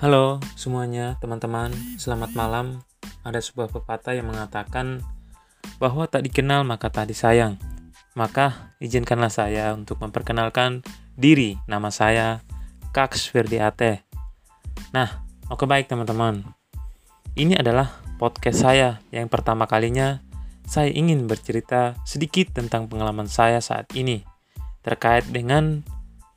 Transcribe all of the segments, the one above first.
Halo semuanya, teman-teman. Selamat malam. Ada sebuah pepatah yang mengatakan bahwa tak dikenal maka tak disayang. Maka izinkanlah saya untuk memperkenalkan diri. Nama saya Kaks Ferdiate. Nah, oke baik teman-teman. Ini adalah podcast saya yang pertama kalinya saya ingin bercerita sedikit tentang pengalaman saya saat ini terkait dengan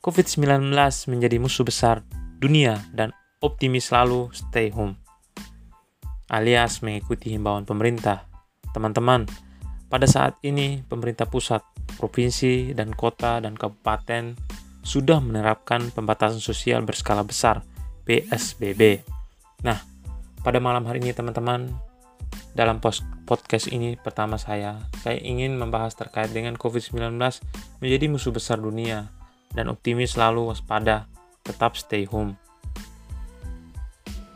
COVID-19 menjadi musuh besar dunia dan optimis selalu stay home. Alias mengikuti himbauan pemerintah. Teman-teman, pada saat ini pemerintah pusat, provinsi, dan kota dan kabupaten sudah menerapkan pembatasan sosial berskala besar PSBB. Nah, pada malam hari ini teman-teman, dalam podcast ini pertama saya, saya ingin membahas terkait dengan COVID-19 menjadi musuh besar dunia dan optimis selalu waspada, tetap stay home.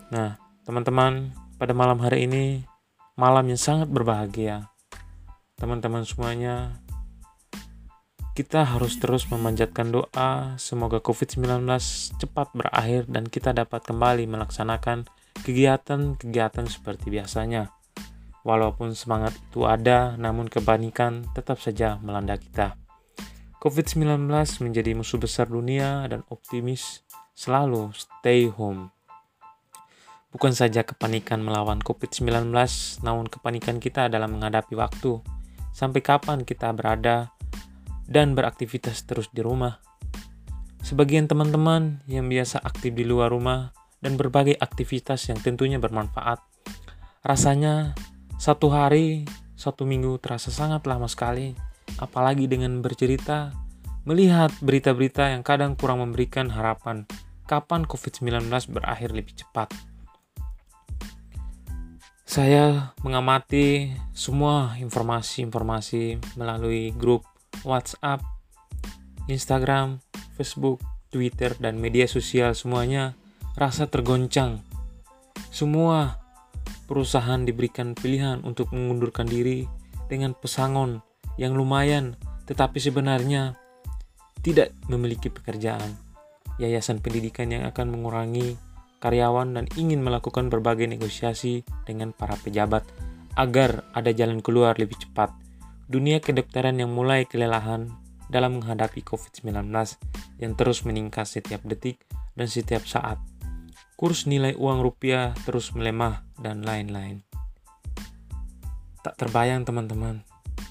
Nah, teman-teman, pada malam hari ini malam yang sangat berbahagia. Teman-teman semuanya, kita harus terus memanjatkan doa semoga COVID-19 cepat berakhir dan kita dapat kembali melaksanakan kegiatan-kegiatan seperti biasanya. Walaupun semangat itu ada, namun kepanikan tetap saja melanda kita. COVID-19 menjadi musuh besar dunia dan optimis selalu stay home. Bukan saja kepanikan melawan COVID-19, namun kepanikan kita dalam menghadapi waktu. Sampai kapan kita berada dan beraktivitas terus di rumah. Sebagian teman-teman yang biasa aktif di luar rumah dan berbagai aktivitas yang tentunya bermanfaat. Rasanya satu hari, satu minggu terasa sangat lama sekali. Apalagi dengan bercerita, melihat berita-berita yang kadang kurang memberikan harapan kapan COVID-19 berakhir lebih cepat. Saya mengamati semua informasi-informasi melalui grup WhatsApp, Instagram, Facebook, Twitter, dan media sosial semuanya rasa tergoncang. Semua perusahaan diberikan pilihan untuk mengundurkan diri dengan pesangon yang lumayan, tetapi sebenarnya tidak memiliki pekerjaan. Yayasan pendidikan yang akan mengurangi karyawan dan ingin melakukan berbagai negosiasi dengan para pejabat agar ada jalan keluar lebih cepat. Dunia kedokteran yang mulai kelelahan dalam menghadapi COVID-19 yang terus meningkat setiap detik dan setiap saat. Kurs nilai uang rupiah terus melemah dan lain-lain. Tak terbayang teman-teman,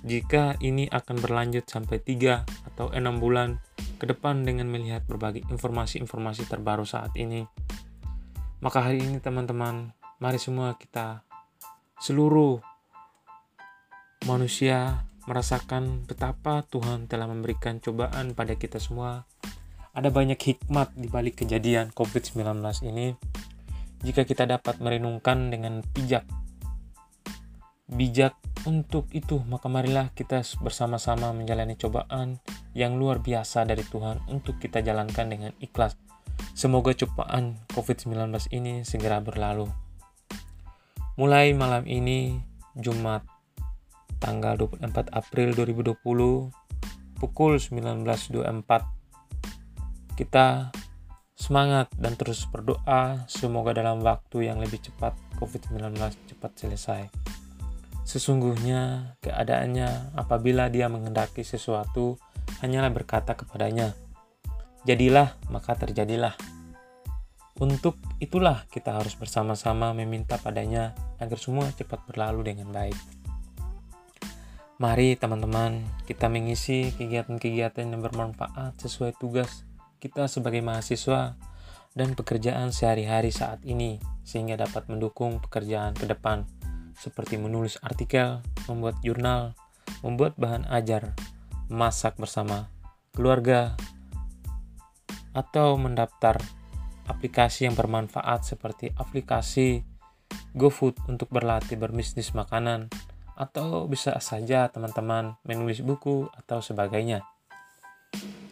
jika ini akan berlanjut sampai 3 atau 6 bulan ke depan dengan melihat berbagai informasi-informasi terbaru saat ini maka hari ini teman-teman, mari semua kita seluruh manusia merasakan betapa Tuhan telah memberikan cobaan pada kita semua. Ada banyak hikmat di balik kejadian COVID-19 ini. Jika kita dapat merenungkan dengan bijak, bijak untuk itu, maka marilah kita bersama-sama menjalani cobaan yang luar biasa dari Tuhan untuk kita jalankan dengan ikhlas Semoga cobaan COVID-19 ini segera berlalu. Mulai malam ini, Jumat, tanggal 24 April 2020, pukul 19.24, kita semangat dan terus berdoa semoga dalam waktu yang lebih cepat COVID-19 cepat selesai. Sesungguhnya keadaannya apabila dia menghendaki sesuatu hanyalah berkata kepadanya, jadilah maka terjadilah. Untuk itulah kita harus bersama-sama meminta padanya agar semua cepat berlalu dengan baik. Mari teman-teman kita mengisi kegiatan-kegiatan yang bermanfaat sesuai tugas kita sebagai mahasiswa dan pekerjaan sehari-hari saat ini sehingga dapat mendukung pekerjaan ke depan seperti menulis artikel, membuat jurnal, membuat bahan ajar, masak bersama keluarga, atau mendaftar aplikasi yang bermanfaat seperti aplikasi GoFood untuk berlatih berbisnis makanan atau bisa saja teman-teman menulis buku atau sebagainya.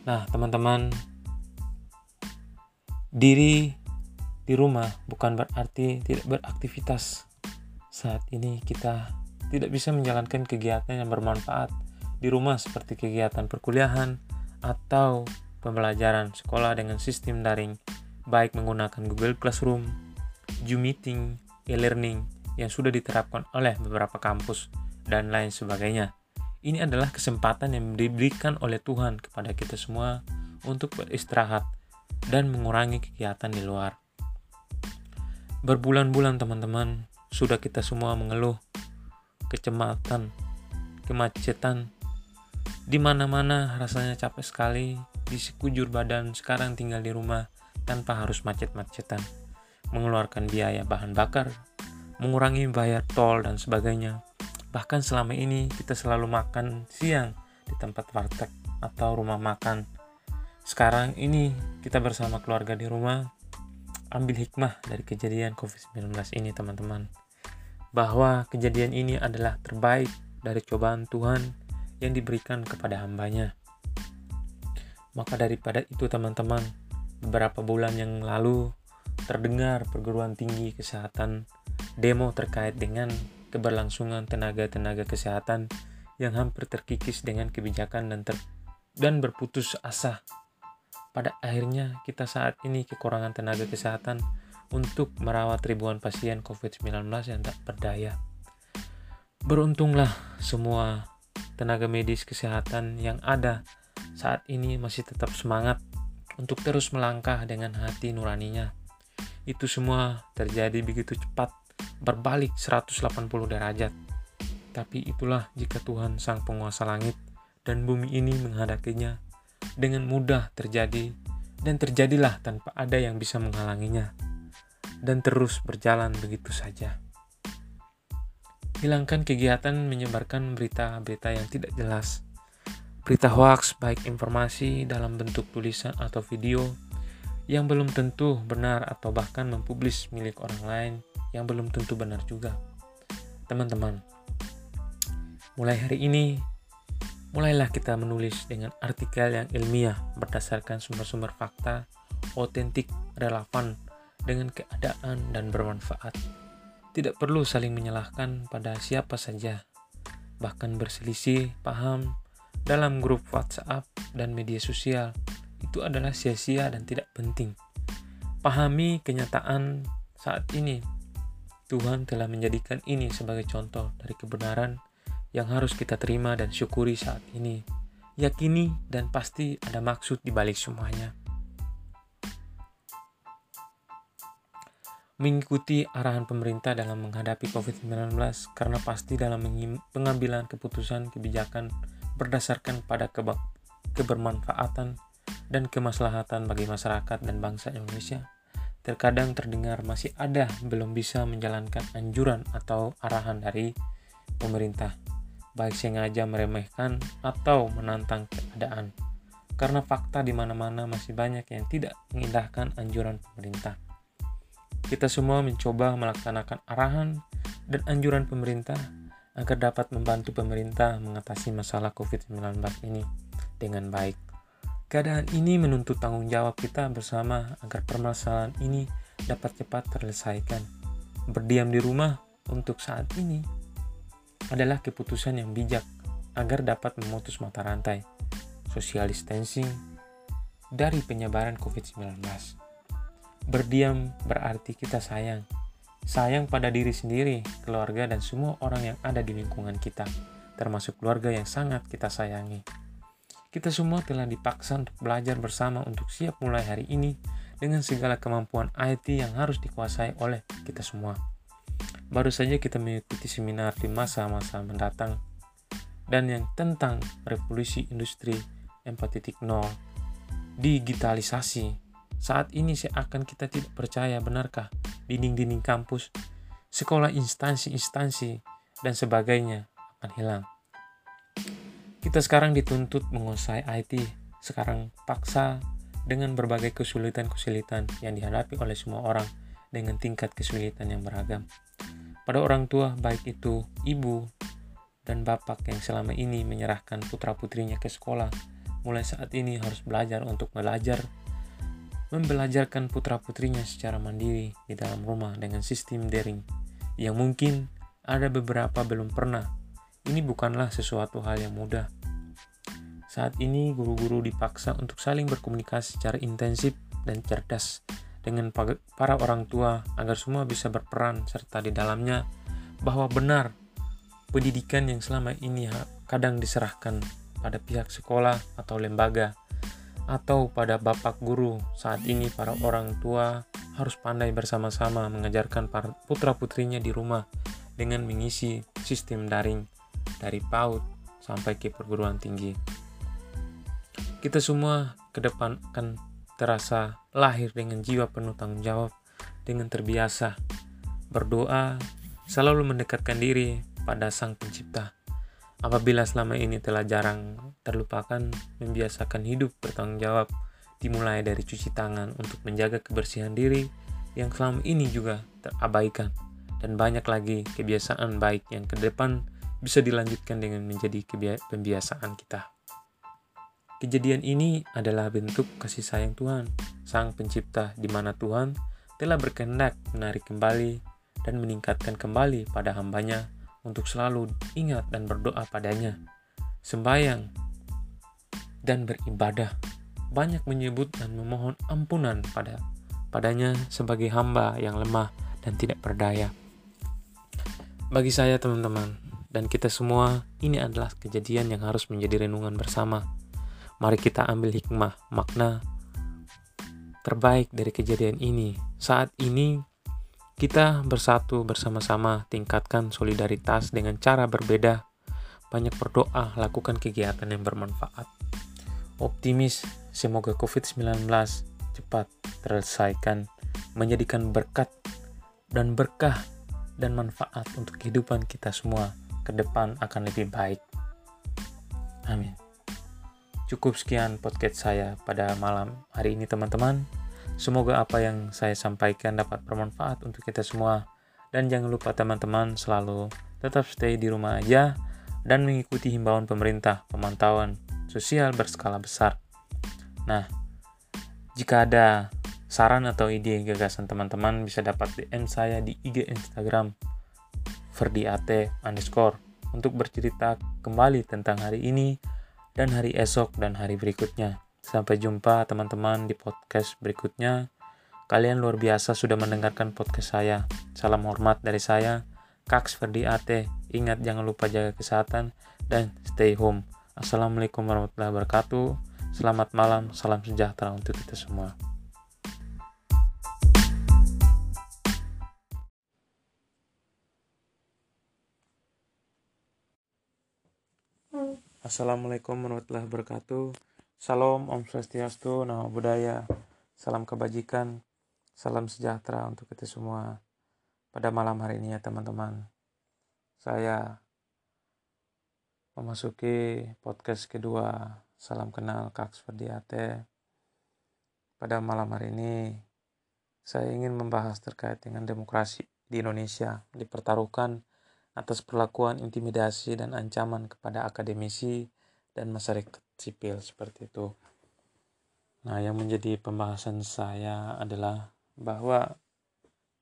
Nah, teman-teman, diri di rumah bukan berarti tidak beraktivitas. Saat ini kita tidak bisa menjalankan kegiatan yang bermanfaat di rumah seperti kegiatan perkuliahan atau pembelajaran sekolah dengan sistem daring baik menggunakan Google Classroom, Zoom Meeting, e-learning yang sudah diterapkan oleh beberapa kampus, dan lain sebagainya. Ini adalah kesempatan yang diberikan oleh Tuhan kepada kita semua untuk beristirahat dan mengurangi kegiatan di luar. Berbulan-bulan teman-teman, sudah kita semua mengeluh kecematan, kemacetan, di mana-mana rasanya capek sekali, di sekujur badan sekarang tinggal di rumah tanpa harus macet-macetan, mengeluarkan biaya bahan bakar, mengurangi bayar tol dan sebagainya. Bahkan selama ini kita selalu makan siang di tempat warteg atau rumah makan. Sekarang ini kita bersama keluarga di rumah ambil hikmah dari kejadian COVID-19 ini teman-teman. Bahwa kejadian ini adalah terbaik dari cobaan Tuhan yang diberikan kepada hambanya. Maka daripada itu teman-teman, beberapa bulan yang lalu terdengar perguruan tinggi kesehatan demo terkait dengan keberlangsungan tenaga-tenaga kesehatan yang hampir terkikis dengan kebijakan dan ter dan berputus asa. Pada akhirnya kita saat ini kekurangan tenaga kesehatan untuk merawat ribuan pasien COVID-19 yang tak berdaya. Beruntunglah semua tenaga medis kesehatan yang ada saat ini masih tetap semangat untuk terus melangkah dengan hati nuraninya. Itu semua terjadi begitu cepat, berbalik 180 derajat. Tapi itulah jika Tuhan Sang Penguasa Langit dan bumi ini menghadapinya dengan mudah terjadi dan terjadilah tanpa ada yang bisa menghalanginya dan terus berjalan begitu saja. Hilangkan kegiatan menyebarkan berita-berita yang tidak jelas Berita hoax baik informasi dalam bentuk tulisan atau video yang belum tentu benar atau bahkan mempublis milik orang lain yang belum tentu benar juga. Teman-teman, mulai hari ini mulailah kita menulis dengan artikel yang ilmiah berdasarkan sumber-sumber fakta, otentik, relevan dengan keadaan dan bermanfaat. Tidak perlu saling menyalahkan pada siapa saja, bahkan berselisih paham dalam grup WhatsApp dan media sosial itu adalah sia-sia dan tidak penting. Pahami kenyataan saat ini. Tuhan telah menjadikan ini sebagai contoh dari kebenaran yang harus kita terima dan syukuri saat ini. Yakini dan pasti ada maksud di balik semuanya. Mengikuti arahan pemerintah dalam menghadapi COVID-19 karena pasti dalam pengambilan keputusan kebijakan berdasarkan pada kebermanfaatan dan kemaslahatan bagi masyarakat dan bangsa Indonesia, terkadang terdengar masih ada belum bisa menjalankan anjuran atau arahan dari pemerintah, baik sengaja meremehkan atau menantang keadaan. Karena fakta di mana-mana masih banyak yang tidak mengindahkan anjuran pemerintah. Kita semua mencoba melaksanakan arahan dan anjuran pemerintah agar dapat membantu pemerintah mengatasi masalah COVID-19 ini dengan baik. Keadaan ini menuntut tanggung jawab kita bersama agar permasalahan ini dapat cepat terselesaikan. Berdiam di rumah untuk saat ini adalah keputusan yang bijak agar dapat memutus mata rantai social distancing dari penyebaran COVID-19. Berdiam berarti kita sayang sayang pada diri sendiri, keluarga, dan semua orang yang ada di lingkungan kita, termasuk keluarga yang sangat kita sayangi. Kita semua telah dipaksa untuk belajar bersama untuk siap mulai hari ini dengan segala kemampuan IT yang harus dikuasai oleh kita semua. Baru saja kita mengikuti seminar di masa-masa mendatang dan yang tentang revolusi industri 4.0, digitalisasi. Saat ini seakan kita tidak percaya benarkah dinding-dinding kampus, sekolah instansi-instansi, dan sebagainya akan hilang. Kita sekarang dituntut menguasai IT, sekarang paksa dengan berbagai kesulitan-kesulitan yang dihadapi oleh semua orang dengan tingkat kesulitan yang beragam. Pada orang tua, baik itu ibu dan bapak yang selama ini menyerahkan putra-putrinya ke sekolah, mulai saat ini harus belajar untuk belajar membelajarkan putra-putrinya secara mandiri di dalam rumah dengan sistem daring yang mungkin ada beberapa belum pernah. Ini bukanlah sesuatu hal yang mudah. Saat ini guru-guru dipaksa untuk saling berkomunikasi secara intensif dan cerdas dengan para orang tua agar semua bisa berperan serta di dalamnya bahwa benar pendidikan yang selama ini kadang diserahkan pada pihak sekolah atau lembaga atau pada bapak guru saat ini para orang tua harus pandai bersama-sama mengajarkan putra-putrinya di rumah dengan mengisi sistem daring dari PAUD sampai ke perguruan tinggi. Kita semua ke depan akan terasa lahir dengan jiwa penuh tanggung jawab, dengan terbiasa berdoa, selalu mendekatkan diri pada Sang Pencipta. Apabila selama ini telah jarang terlupakan, membiasakan hidup bertanggung jawab, dimulai dari cuci tangan untuk menjaga kebersihan diri yang selama ini juga terabaikan, dan banyak lagi kebiasaan baik yang ke depan bisa dilanjutkan dengan menjadi pembiasaan kita. Kejadian ini adalah bentuk kasih sayang Tuhan, Sang Pencipta, di mana Tuhan telah berkehendak menarik kembali dan meningkatkan kembali pada hambanya untuk selalu ingat dan berdoa padanya, sembahyang, dan beribadah. Banyak menyebut dan memohon ampunan pada padanya sebagai hamba yang lemah dan tidak berdaya. Bagi saya teman-teman, dan kita semua, ini adalah kejadian yang harus menjadi renungan bersama. Mari kita ambil hikmah, makna terbaik dari kejadian ini. Saat ini kita bersatu bersama-sama, tingkatkan solidaritas dengan cara berbeda. Banyak berdoa, lakukan kegiatan yang bermanfaat. Optimis, semoga COVID-19 cepat terselesaikan, menjadikan berkat dan berkah dan manfaat untuk kehidupan kita semua ke depan akan lebih baik. Amin. Cukup sekian podcast saya pada malam hari ini teman-teman. Semoga apa yang saya sampaikan dapat bermanfaat untuk kita semua. Dan jangan lupa teman-teman selalu tetap stay di rumah aja dan mengikuti himbauan pemerintah pemantauan sosial berskala besar. Nah, jika ada saran atau ide gagasan teman-teman bisa dapat DM saya di IG Instagram verdiate underscore untuk bercerita kembali tentang hari ini dan hari esok dan hari berikutnya. Sampai jumpa teman-teman di podcast berikutnya. Kalian luar biasa sudah mendengarkan podcast saya. Salam hormat dari saya, Kaks Ferdi Ate. Ingat jangan lupa jaga kesehatan dan stay home. Assalamualaikum warahmatullahi wabarakatuh. Selamat malam, salam sejahtera untuk kita semua. Assalamualaikum warahmatullahi wabarakatuh. Salam, Om Swastiastu, Nama Budaya, Salam Kebajikan, Salam Sejahtera untuk kita semua pada malam hari ini ya teman-teman. Saya memasuki podcast kedua Salam Kenal Kaks Verdiate. Pada malam hari ini, saya ingin membahas terkait dengan demokrasi di Indonesia dipertaruhkan atas perlakuan intimidasi dan ancaman kepada akademisi dan masyarakat sipil seperti itu. Nah, yang menjadi pembahasan saya adalah bahwa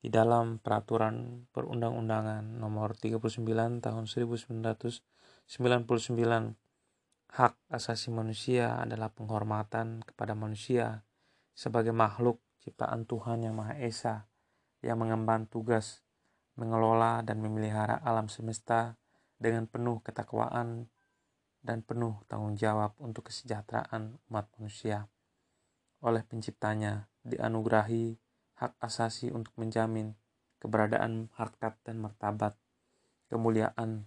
di dalam peraturan perundang-undangan nomor 39 tahun 1999 hak asasi manusia adalah penghormatan kepada manusia sebagai makhluk ciptaan Tuhan yang Maha Esa yang mengemban tugas mengelola dan memelihara alam semesta dengan penuh ketakwaan dan penuh tanggung jawab untuk kesejahteraan umat manusia. Oleh penciptanya dianugerahi hak asasi untuk menjamin keberadaan harkat dan martabat, kemuliaan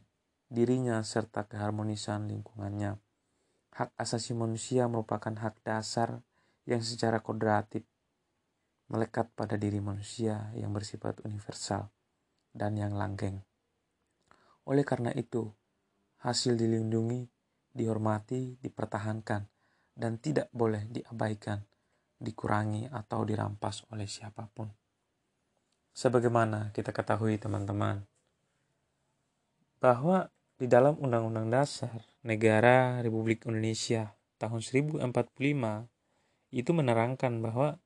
dirinya serta keharmonisan lingkungannya. Hak asasi manusia merupakan hak dasar yang secara kodratif melekat pada diri manusia yang bersifat universal dan yang langgeng. Oleh karena itu, hasil dilindungi dihormati, dipertahankan, dan tidak boleh diabaikan, dikurangi, atau dirampas oleh siapa pun. Sebagaimana kita ketahui teman-teman, bahwa di dalam Undang-Undang Dasar Negara Republik Indonesia tahun 1045 itu menerangkan bahwa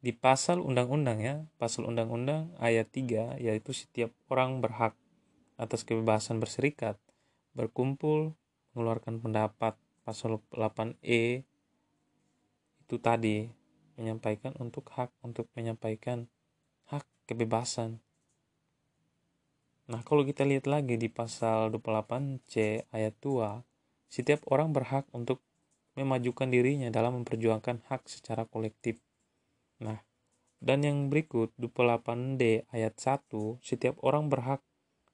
di pasal undang-undang ya, pasal undang-undang ayat 3 yaitu setiap orang berhak atas kebebasan berserikat, berkumpul, mengeluarkan pendapat pasal 8E itu tadi menyampaikan untuk hak untuk menyampaikan hak kebebasan. Nah, kalau kita lihat lagi di pasal 28C ayat 2, setiap orang berhak untuk memajukan dirinya dalam memperjuangkan hak secara kolektif. Nah, dan yang berikut 28D ayat 1, setiap orang berhak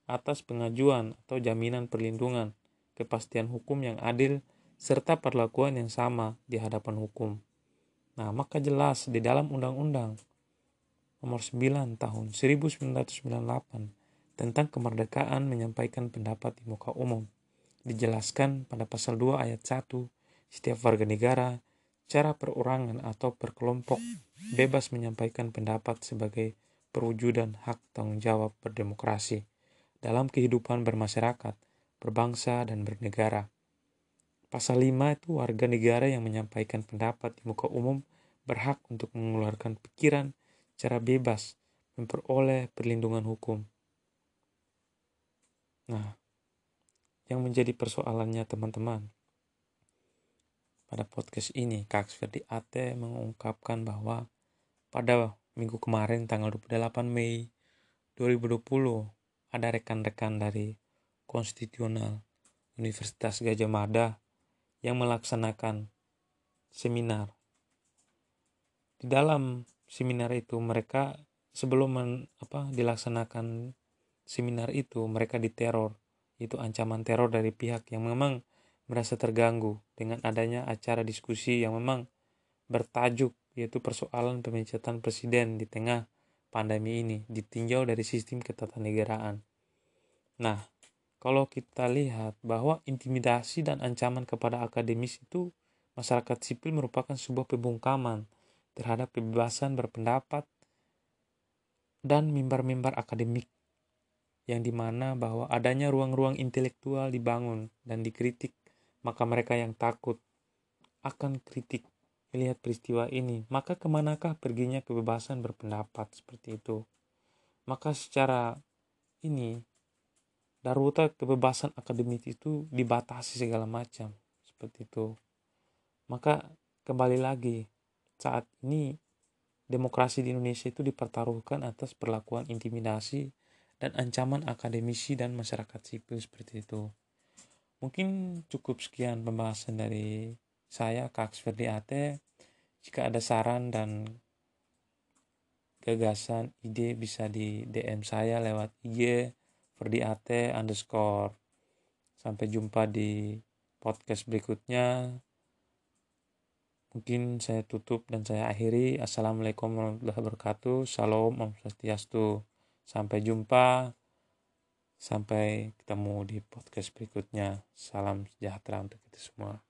atas pengajuan atau jaminan perlindungan, kepastian hukum yang adil, serta perlakuan yang sama di hadapan hukum. Nah, maka jelas di dalam Undang-Undang Nomor 9 Tahun 1998 tentang kemerdekaan menyampaikan pendapat di muka umum. Dijelaskan pada pasal 2 ayat 1, setiap warga negara, cara perorangan atau perkelompok bebas menyampaikan pendapat sebagai perwujudan hak tanggung jawab berdemokrasi dalam kehidupan bermasyarakat, berbangsa, dan bernegara. Pasal 5 itu warga negara yang menyampaikan pendapat di muka umum berhak untuk mengeluarkan pikiran secara bebas, memperoleh perlindungan hukum. Nah, yang menjadi persoalannya teman-teman, pada podcast ini Kak Ferdi Ate mengungkapkan bahwa pada minggu kemarin tanggal 28 Mei 2020 ada rekan-rekan dari Konstitusional Universitas Gajah Mada yang melaksanakan seminar. Di dalam seminar itu mereka sebelum men, apa dilaksanakan seminar itu mereka diteror. Itu ancaman teror dari pihak yang memang merasa terganggu dengan adanya acara diskusi yang memang bertajuk yaitu persoalan pemecatan presiden di tengah pandemi ini ditinjau dari sistem ketatanegaraan. Nah, kalau kita lihat bahwa intimidasi dan ancaman kepada akademis itu masyarakat sipil merupakan sebuah pembungkaman terhadap kebebasan berpendapat dan mimbar-mimbar akademik yang di mana bahwa adanya ruang-ruang intelektual dibangun dan dikritik maka mereka yang takut akan kritik melihat peristiwa ini. Maka ke manakah perginya kebebasan berpendapat seperti itu? Maka secara ini darurat kebebasan akademik itu dibatasi segala macam seperti itu. Maka kembali lagi saat ini demokrasi di Indonesia itu dipertaruhkan atas perlakuan intimidasi dan ancaman akademisi dan masyarakat sipil seperti itu. Mungkin cukup sekian pembahasan dari saya Kak Ferdi Ate. Jika ada saran dan gagasan ide bisa di DM saya lewat IG verdiate underscore. Sampai jumpa di podcast berikutnya. Mungkin saya tutup dan saya akhiri. Assalamualaikum warahmatullahi wabarakatuh. Salam Om Swastiastu. Sampai jumpa. Sampai ketemu di podcast berikutnya. Salam sejahtera untuk kita semua.